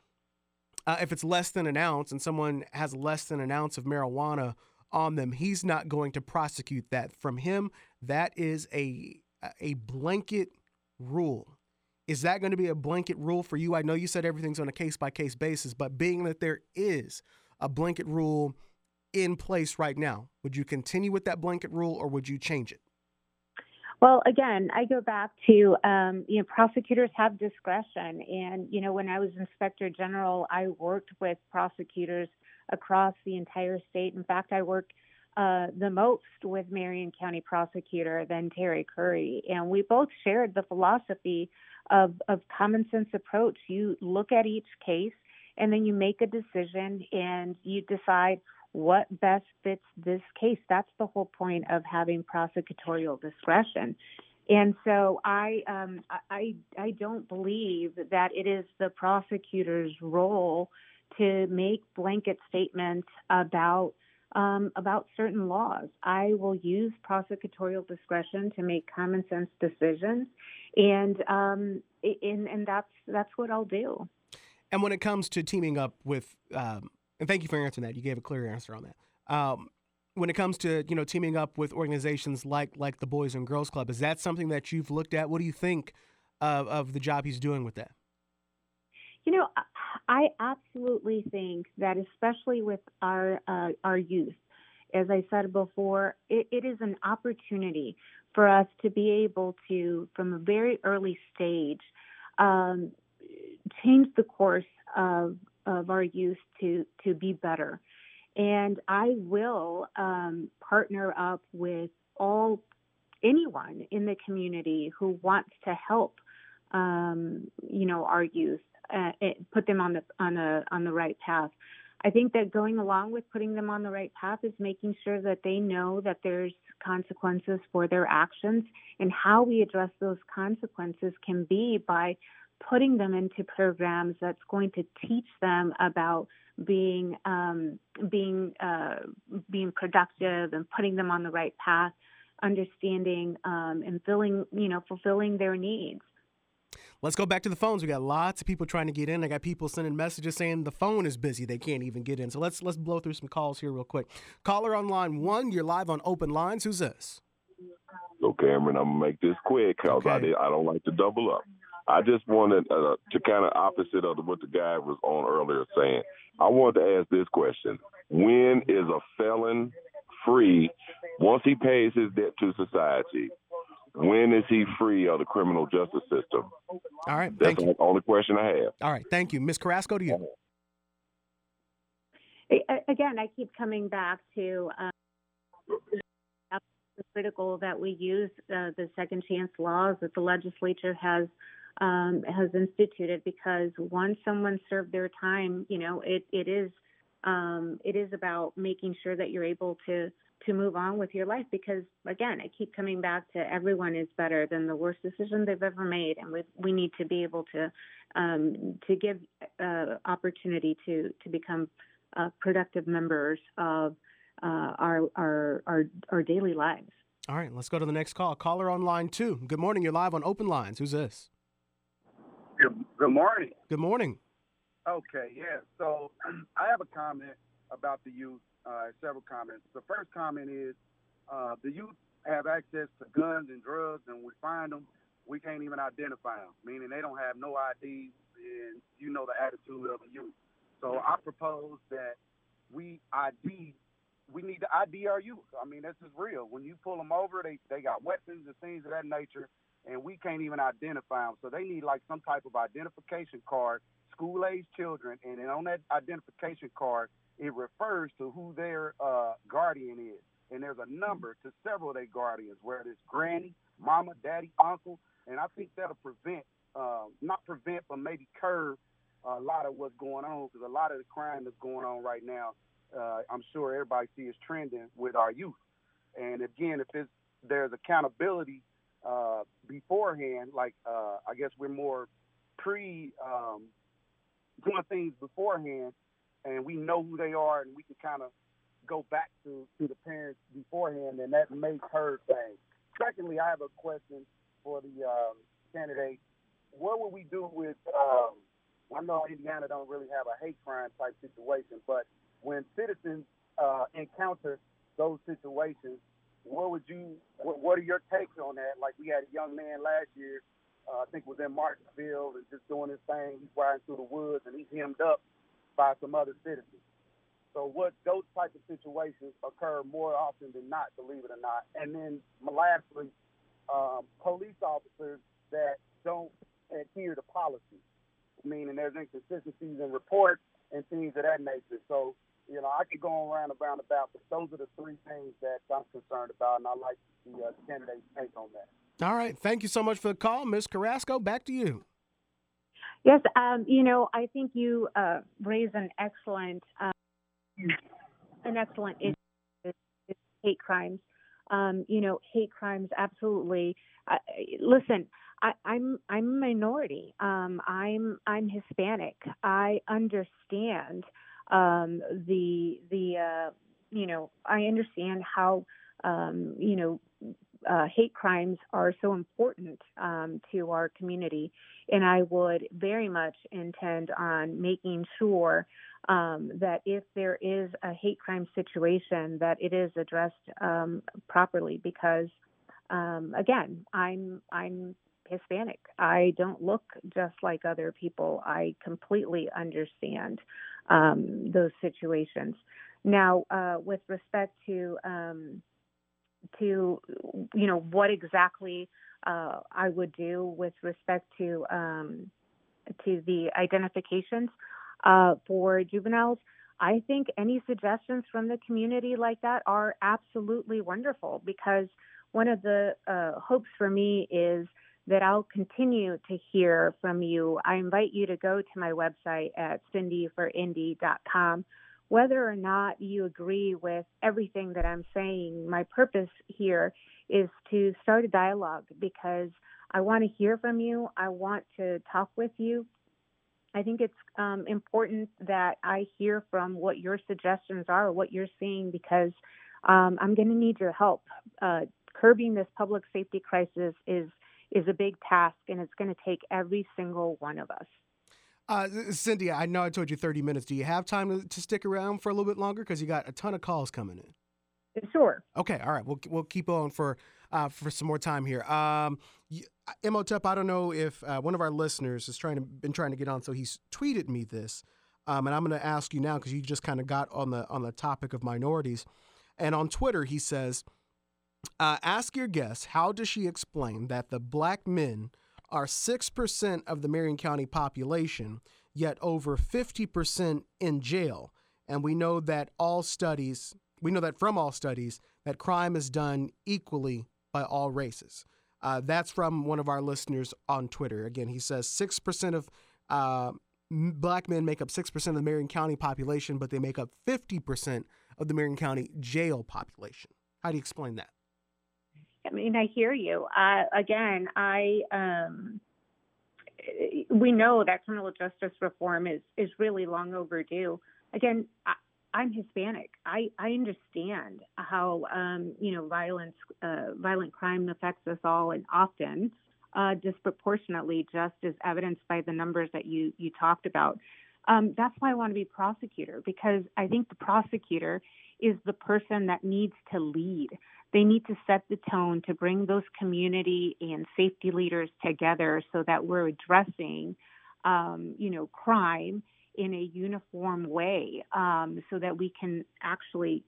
uh, if it's less than an ounce and someone has less than an ounce of marijuana on them, he's not going to prosecute that. From him, that is a a blanket rule. Is that going to be a blanket rule for you? I know you said everything's on a case by case basis, but being that there is a blanket rule in place right now, would you continue with that blanket rule or would you change it? Well, again, I go back to um, you know prosecutors have discretion, and you know when I was inspector general, I worked with prosecutors across the entire state. In fact, I worked uh, the most with Marion County prosecutor than Terry Curry, and we both shared the philosophy of of common sense approach. You look at each case, and then you make a decision, and you decide what best fits this case. That's the whole point of having prosecutorial discretion. And so I, um, I, I don't believe that it is the prosecutor's role to make blanket statements about um, about certain laws. I will use prosecutorial discretion to make common sense decisions, and um, and, and that's that's what I'll do. And when it comes to teaming up with um, and thank you for answering that. You gave a clear answer on that. Um, when it comes to you know teaming up with organizations like like the Boys and Girls Club, is that something that you've looked at? What do you think of, of the job he's doing with that? You know, I absolutely think that especially with our uh, our youth, as I said before, it, it is an opportunity for us to be able to, from a very early stage, um, change the course of of our youth to to be better. And I will um, partner up with all anyone in the community who wants to help, um, you know, our youth, uh, put them on the on a on the right path. I think that going along with putting them on the right path is making sure that they know that there's consequences for their actions, and how we address those consequences can be by putting them into programs that's going to teach them about being um, being uh, being productive and putting them on the right path, understanding um, and filling you know fulfilling their needs. Let's go back to the phones. We got lots of people trying to get in. I got people sending messages saying the phone is busy; they can't even get in. So let's let's blow through some calls here real quick. Caller on line one, you're live on Open Lines. Who's this? So Cameron, I'm gonna make this quick because okay. I I don't like to double up. I just wanted uh, to kind of opposite of what the guy was on earlier saying. I wanted to ask this question: When is a felon free once he pays his debt to society? When is he free of the criminal justice system? All right. That's Thank the only question I have. All right. Thank you. Miss Carrasco to you. Again, I keep coming back to um, it's critical that we use uh, the second chance laws that the legislature has um, has instituted because once someone served their time, you know, it, it is um, it is about making sure that you're able to to move on with your life because again, I keep coming back to everyone is better than the worst decision they've ever made, and we we need to be able to um, to give uh, opportunity to to become uh, productive members of uh, our, our our our daily lives. All right. Let's go to the next call. Caller on line two. Good morning. You're live on Open Lines. Who's this? Good, good morning. Good morning. Okay, yeah. So [clears throat] I have a comment about the youth. Uh, several comments. The first comment is uh, the youth have access to guns and drugs, and we find them, we can't even identify them. Meaning they don't have no IDs, and you know the attitude of the youth. So I propose that we ID. We need to ID our youth. I mean, this is real. When you pull them over, they they got weapons and things of that nature, and we can't even identify them. So they need like some type of identification card, school age children, and on that identification card, it refers to who their uh, guardian is. And there's a number to several of their guardians, whether it's granny, mama, daddy, uncle, and I think that'll prevent, uh, not prevent, but maybe curb a lot of what's going on because a lot of the crime that's going on right now, uh, I'm sure everybody sees trending with our youth. And again, if it's, there's accountability uh, beforehand, like uh, I guess we're more pre um, doing things beforehand, and we know who they are, and we can kind of go back to, to the parents beforehand, and that makes her thing. Secondly, I have a question for the um, candidate. What would we do with? Um, I know Indiana don't really have a hate crime type situation, but when citizens uh, encounter those situations, what would you? What, what are your takes on that? Like we had a young man last year, uh, I think was in Martinsville and just doing his thing. He's riding through the woods and he's hemmed up by some other citizens. So what those type of situations occur more often than not, believe it or not. And then lastly, um, police officers that don't adhere to policy, meaning there's inconsistencies in reports and things of that nature. So you know, I could go on round and round about, but those are the three things that I'm concerned about, and I like the uh, candidate's take on that. All right. Thank you so much for the call, Miss Carrasco. Back to you. Yes, um, you know, I think you uh, raise an excellent, um, an excellent issue with hate crimes. Um, you know, hate crimes absolutely. Uh, listen, I, I'm I'm a minority. Um, I'm I'm Hispanic. I understand um, the the uh, you know I understand how um, you know uh, hate crimes are so important um, to our community, and I would very much intend on making sure um, that if there is a hate crime situation, that it is addressed um, properly. Because um, again, I'm I'm Hispanic. I don't look just like other people. I completely understand um, those situations. Now, uh, with respect to um, to you know what exactly uh, I would do with respect to um, to the identifications uh, for juveniles. I think any suggestions from the community like that are absolutely wonderful because one of the uh, hopes for me is that I'll continue to hear from you. I invite you to go to my website at cyndiforindy.com. Whether or not you agree with everything that I'm saying, my purpose here is to start a dialogue because I want to hear from you. I want to talk with you. I think it's um, important that I hear from what your suggestions are, what you're seeing, because um, I'm going to need your help. Uh, curbing this public safety crisis is is a big task, and it's going to take every single one of us. Uh, Cyndi, I know I told you 30 minutes. Do you have time to, to stick around for a little bit longer? Because you got a ton of calls coming in. Sure. Okay. All right. We'll we'll keep on for uh, for some more time here. Um, Imhotep, I don't know if uh, one of our listeners is trying to been trying to get on, so he's tweeted me this, um, and I'm going to ask you now because you just kind of got on the on the topic of minorities, and on Twitter he says, Uh, ask your guest how does she explain that the black men are 6% of the Marion County population, yet over 50% in jail. And we know that all studies, we know that from all studies, that crime is done equally by all races. Uh, that's from one of our listeners on Twitter. Again, he says 6% of uh, black men make up 6% of the Marion County population, but they make up 50% of the Marion County jail population. How do you explain that? I mean, I hear you. Uh, again, I um, we know that criminal justice reform is is really long overdue. Again, I, I'm Hispanic. I I understand how um, you know violence, uh, violent crime affects us all, and often uh, disproportionately, just as evidenced by the numbers that you you talked about. Um, that's why I want to be prosecutor because I think the prosecutor is the person that needs to lead. They need to set the tone to bring those community and safety leaders together so that we're addressing, um, you know, crime in a uniform way, um, so that we can actually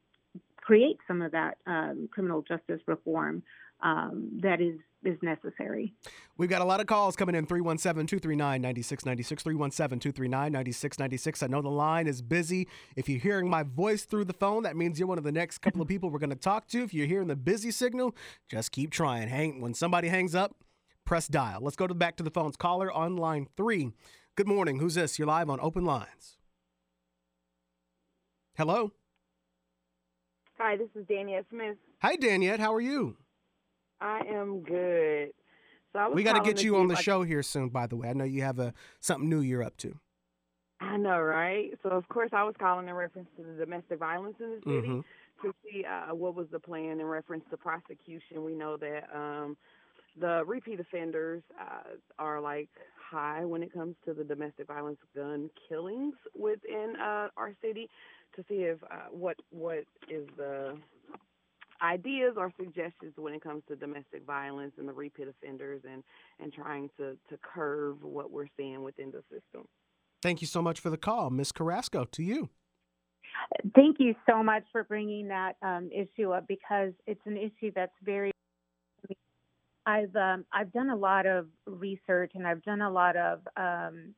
create some of that um, criminal justice reform um, that is is necessary. We've got a lot of calls coming in 317 239 9696. 317 239 9696. I know the line is busy. If you're hearing my voice through the phone, that means you're one of the next couple of people we're going to talk to. If you're hearing the busy signal, just keep trying. Hang When somebody hangs up, press dial. Let's go to back to the phones. Caller on line three. Good morning. Who's this? You're live on Open Lines. Hello. Hi, this is Danielle Smith. Hi, Danielle. How are you? I am good. So I we got to get you on the I, show here soon. By the way, I know you have a something new you're up to. I know, right? So of course I was calling in reference to the domestic violence in the city Mm-hmm. to see uh, what was the plan in reference to prosecution. We know that um, the repeat offenders uh, are like high when it comes to the domestic violence gun killings within uh, our city. To see if uh, what what is the ideas or suggestions when it comes to domestic violence and the repeat offenders and and trying to to curb what we're seeing within the system. Thank you so much for the call, Miss Carrasco. To you. Thank you so much for bringing that um, issue up because it's an issue that's very. I've um, I've done a lot of research and I've done a lot of um,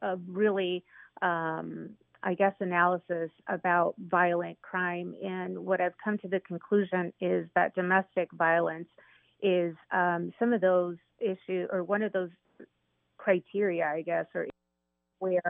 of really um, I guess, analysis about violent crime. And what I've come to the conclusion is that domestic violence is um, some of those issues, or one of those criteria, I guess, or where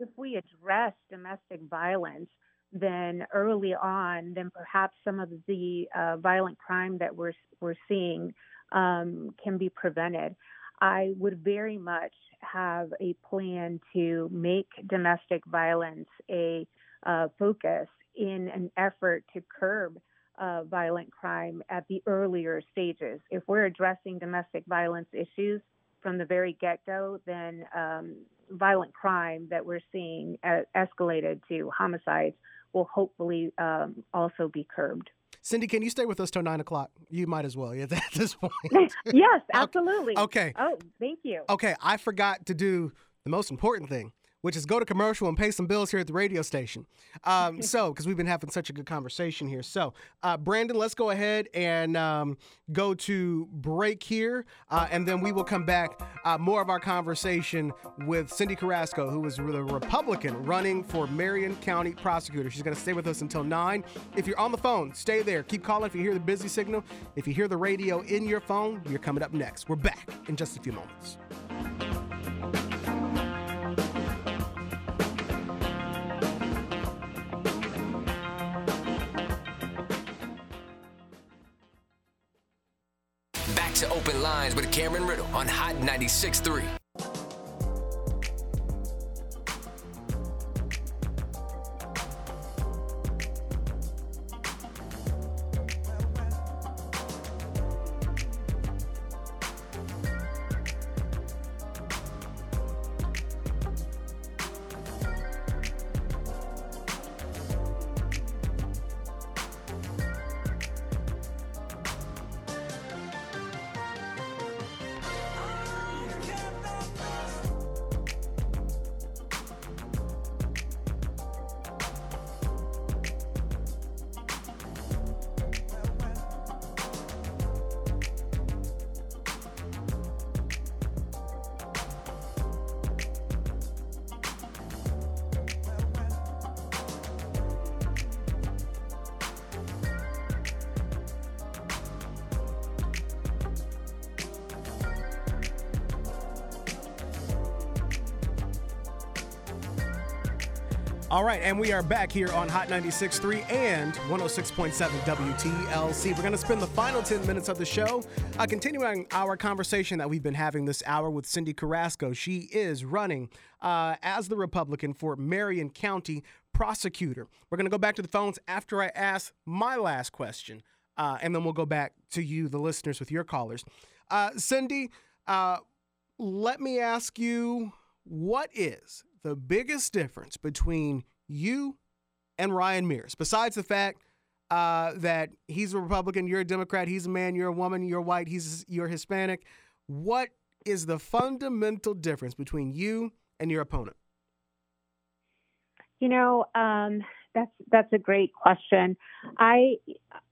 if we address domestic violence, then early on, then perhaps some of the uh, violent crime that we're we're seeing um, can be prevented. I would very much have a plan to make domestic violence a uh, focus in an effort to curb uh, violent crime at the earlier stages. If we're addressing domestic violence issues from the very get go, then um, violent crime that we're seeing escalated to homicides will hopefully um, also be curbed. Cyndi, can you stay with us till nine o'clock? You might as well. [laughs] At this point. [laughs] yes, absolutely. Okay. Oh, thank you. Okay, I forgot to do the most important thing, which is go to commercial and pay some bills here at the radio station. Um, [laughs] so, because we've been having such a good conversation here. So, uh, Brandon, let's go ahead and um, go to break here, uh, and then we will come back. Uh, more of our conversation with Cyndi Carrasco, who is the Republican running for Marion County prosecutor. She's going to stay with us until 9. If you're on the phone, stay there. Keep calling if you hear the busy signal. If you hear the radio in your phone, you're coming up next. We're back in just a few moments. Back to open lines with Cameron Riddle on Hot 96.3. right, and we are back here on Hot 96.3 and 106.7 WTLC. We're going to spend the final 10 minutes of the show uh, continuing our conversation that we've been having this hour with Cyndi Carrasco. She is running uh, as the Republican for Marion County prosecutor. We're going to go back to the phones after I ask my last question, uh, and then we'll go back to you, the listeners, with your callers. Uh, Cyndi, uh, let me ask you what is the biggest difference between you and Ryan Mears, besides the fact uh, that he's a Republican, you're a Democrat, he's a man, you're a woman, you're white, he's you're Hispanic. What is the fundamental difference between you and your opponent? You know, um, that's that's a great question. I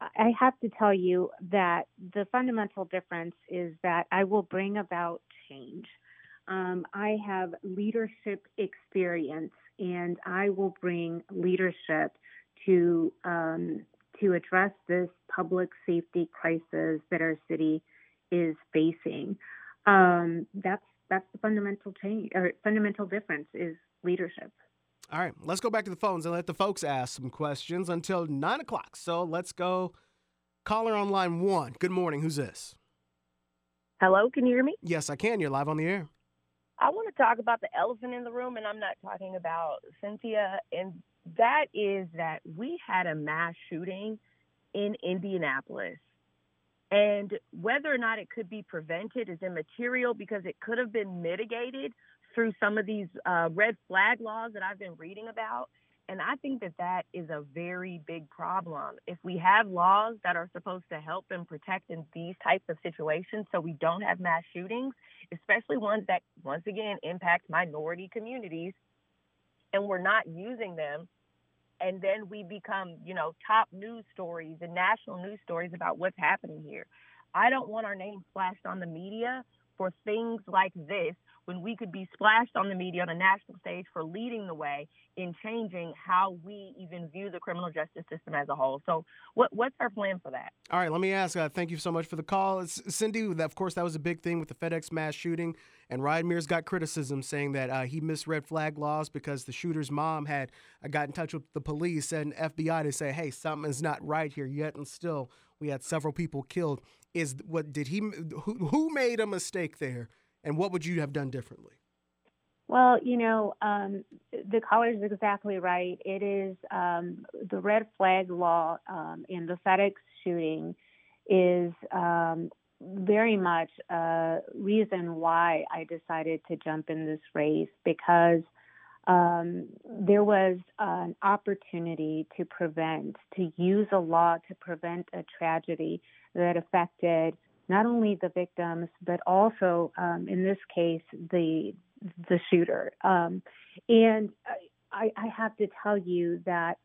I have to tell you that the fundamental difference is that I will bring about change. Um, I have leadership experience, and I will bring leadership to um, to address this public safety crisis that our city is facing. Um, that's that's the fundamental change or fundamental difference is leadership. All right, let's go back to the phones and let the folks ask some questions until nine o'clock. So let's go. Caller on line one. Good morning. Who's this? Hello, can you hear me? Yes, I can. You're live on the air. I want to talk about the elephant in the room, and I'm not talking about Cynthia. And that is that we had a mass shooting in Indianapolis. And whether or not it could be prevented is immaterial because it could have been mitigated through some of these uh, red flag laws that I've been reading about. And I think that that is a very big problem. If we have laws that are supposed to help and protect in these types of situations so we don't have mass shootings, especially ones that, once again, impact minority communities, and we're not using them, and then we become, you know, top news stories and national news stories about what's happening here. I don't want our name splashed on the media for things like this when we could be splashed on the media on a national stage for leading the way in changing how we even view the criminal justice system as a whole. So, what, what's our plan for that? All right, let me ask. Uh, thank you so much for the call, it's, Cyndi. Of course, that was a big thing with the FedEx mass shooting, and Ryan Mears got criticism saying that uh, he misread flag laws because the shooter's mom had uh, got in touch with the police and FBI to say, "Hey, something is not right here." Yet and still, we had several people killed. Is what did he? Who, who made a mistake there? And what would you have done differently? Well, you know, um, the caller is exactly right. It is um, the red flag law um, in the FedEx shooting is um, very much a reason why I decided to jump in this race because um, there was an opportunity to prevent, to use a law to prevent a tragedy that affected not only the victims but also um, in this case the the shooter. Um, and I, I, have to tell you that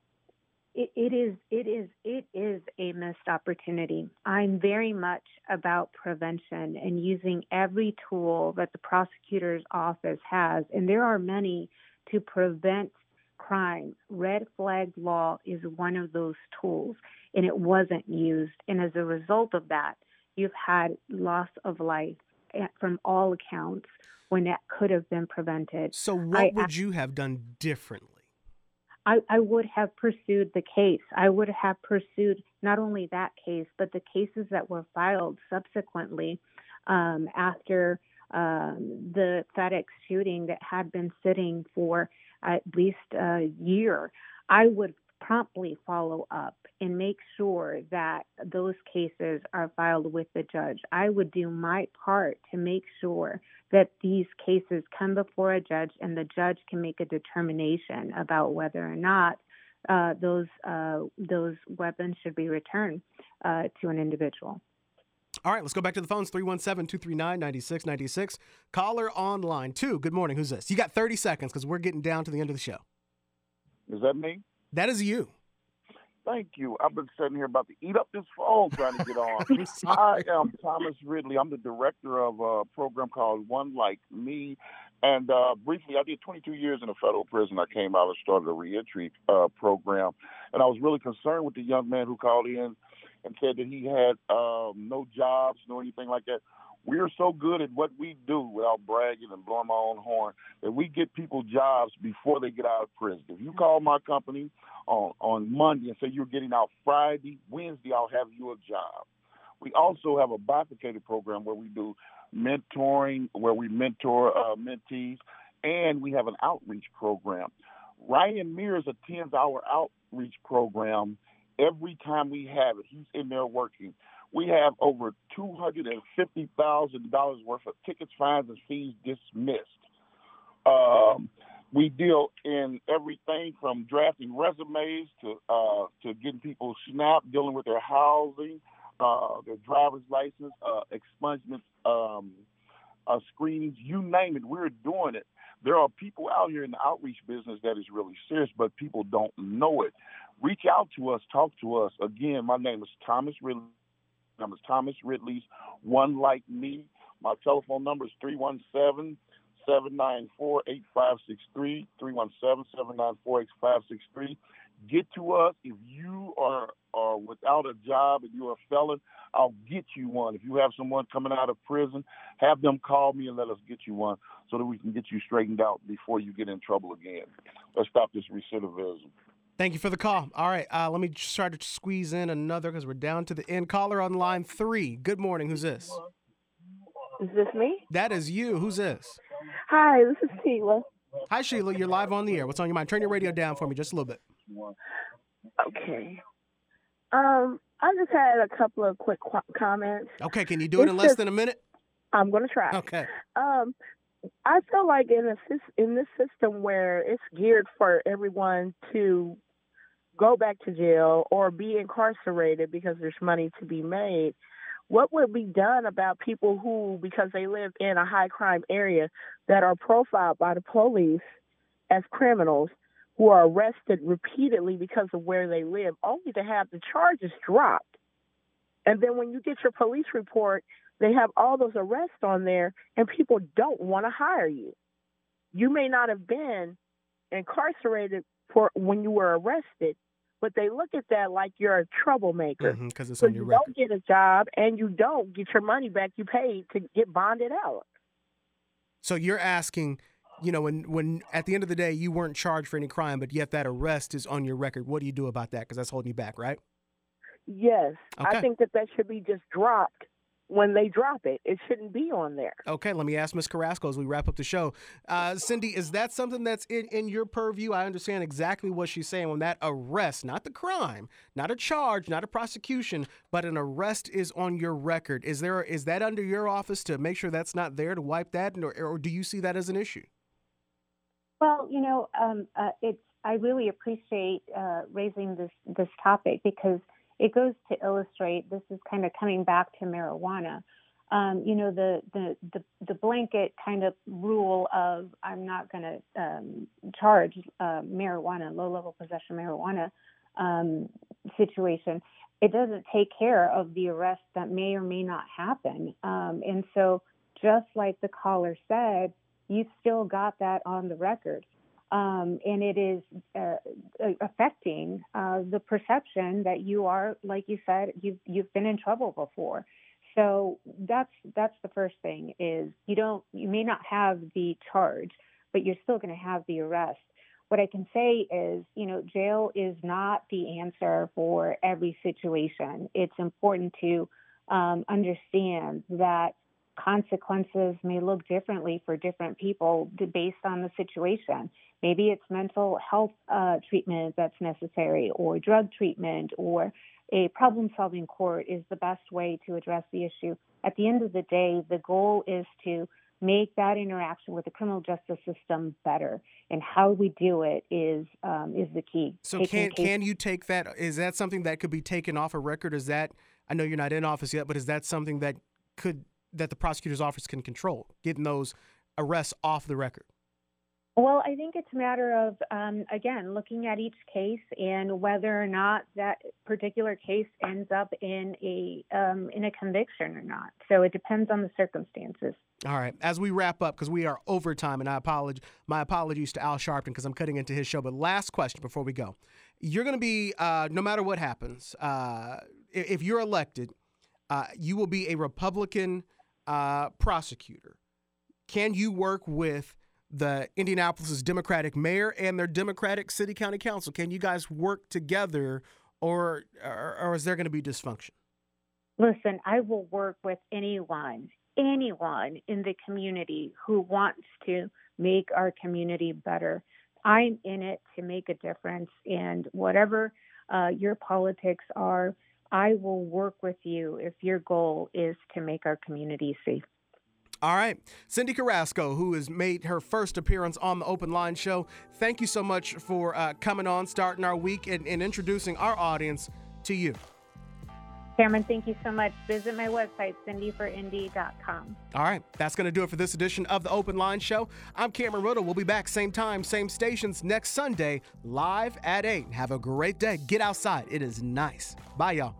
it, it is it is it is a missed opportunity. I'm very much about prevention and using every tool that the prosecutor's office has, and there are many to prevent crime. Red flag law is one of those tools, and it wasn't used. And as a result of that, you've had loss of life from all accounts when that could have been prevented. So, what I, would you have done differently? I, I, would have pursued the case. I would have pursued not only that case, but the cases that were filed subsequently um, after um, the FedEx shooting that had been sitting for at least a year. I would promptly follow up and make sure that those cases are filed with the judge. I would do my part to make sure that these cases come before a judge and the judge can make a determination about whether or not uh, those uh, those weapons should be returned uh, to an individual. All right, let's go back to the phones 317 239 9696. Caller online. Two, good morning. Who's this? You got 30 seconds because we're getting down to the end of the show. Is that me? That is you. Thank you. I've been sitting here about to eat up this phone trying to get [laughs] on. I am Thomas Ridley. I'm the director of a program called One Like Me. And uh, briefly, I did 22 years in a federal prison. I came out and started a reentry uh, program. And I was really concerned with the young man who called in and said that he had um, no jobs, no anything like that. We are so good at what we do without bragging and blowing my own horn that we get people jobs before they get out of prison. If you call my company on, on Monday and say you're getting out Friday, Wednesday, I'll have you a job. We also have a bifurcated program where we do mentoring, where we mentor uh, mentees, and we have an outreach program. Ryan Mears attends our outreach program every time we have it. He's in there working. We have over $250,000 worth of tickets, fines, and fees dismissed. Um, we deal in everything from drafting resumes to uh, to getting people SNAP, dealing with their housing, uh, their driver's license, uh, expungement um, uh, screenings, you name it, we're doing it. There are people out here in the outreach business that is really serious, but people don't know it. Reach out to us, talk to us. Again, my name is Thomas Ridley. Name is Thomas Ridley's One Like Me. My telephone number is 317 794 8563. 317 794 8563. Get to us. If you are, are without a job and you're a felon, I'll get you one. If you have someone coming out of prison, have them call me and let us get you one so that we can get you straightened out before you get in trouble again. Let's stop this recidivism. Thank you for the call. All right, uh, let me try to squeeze in another because we're down to the end. Caller on line three. Good morning. Who's this? Is this me? That is you. Who's this? Hi, this is Sheila. Hi, Sheila. You're live on the air. What's on your mind? Turn your radio down for me just a little bit. Okay. Um, I just had a couple of quick qu- comments. Okay, can you do it in less just- than a minute? I'm going to try. Okay. Um, I feel like in a in this system where it's geared for everyone to go back to jail or be incarcerated because there's money to be made, what would be done about people who, because they live in a high crime area, that are profiled by the police as criminals who are arrested repeatedly because of where they live, only to have the charges dropped? And then when you get your police report, they have all those arrests on there, and people don't want to hire you. You may not have been incarcerated for when you were arrested, but they look at that like you're a troublemaker. Because Mm-hmm, it's so on your you record. don't get a job, and you don't get your money back you paid to get bonded out. So you're asking, you know, when when at the end of the day you weren't charged for any crime, but yet that arrest is on your record. What do you do about that? Because that's holding you back, right? Yes, Okay. I think that that should be just dropped when they drop it. It shouldn't be on there. Okay, let me ask Ms. Carrasco as we wrap up the show. Uh, Cyndi, is that something that's in, in your purview? I understand exactly what she's saying when that arrest, not the crime, not a charge, not a prosecution, but an arrest is on your record. Is there is that under your office to make sure that's not there to wipe that, or, or do you see that as an issue? Well, you know, um, uh, it's I really appreciate uh, raising this this topic because it goes to illustrate. This is kind of coming back to marijuana. Um, you know, the, the the the blanket kind of rule of I'm not going to um, charge uh, marijuana, low level possession marijuana um, situation. It doesn't take care of the arrest that may or may not happen. Um, and so, just like the caller said, you still got that on the record. Um, and it is uh, affecting uh, the perception that you are, like you said, you've you've been in trouble before. So that's that's the first thing is you don't you may not have the charge, but you're still going to have the arrest. What I can say is, you know, jail is not the answer for every situation. It's important to um, understand that consequences may look differently for different people based on the situation. Maybe it's mental health uh, treatment that's necessary, or drug treatment, or a problem solving court is the best way to address the issue. At the end of the day, the goal is to make that interaction with the criminal justice system better. And how we do it is um, is the key. So Taking can case- can you take that? Is that something that could be taken off a record? Is that I know you're not in office yet, but is that something that could that the prosecutor's office can control, getting those arrests off the record? Well, I think it's a matter of, um, again, looking at each case and whether or not that particular case ends up in a um, in a conviction or not. So it depends on the circumstances. All right. As we wrap up, because we are over time, and I apologize. My apologies to Al Sharpton because I'm cutting into his show. But last question before we go: You're going to be, uh, no matter what happens, uh, if you're elected, uh, you will be a Republican uh, prosecutor, can you work with the Indianapolis's Democratic mayor and their Democratic city county council? Can you guys work together, or or, or is there going to be dysfunction? Listen, I will work with anyone, anyone in the community who wants to make our community better. I'm in it to make a difference, and whatever uh, your politics are, I will work with you if your goal is to make our community safe. All right. Cyndi Carrasco, who has made her first appearance on the Open Line Show, thank you so much for uh, coming on, starting our week, and, and introducing our audience to you. Cameron, thank you so much. Visit my website, cyndiforindy.com. All right, that's going to do it for this edition of the Open Line Show. I'm Cameron Riddle. We'll be back same time, same stations next Sunday, live at 8. Have a great day. Get outside. It is nice. Bye, y'all.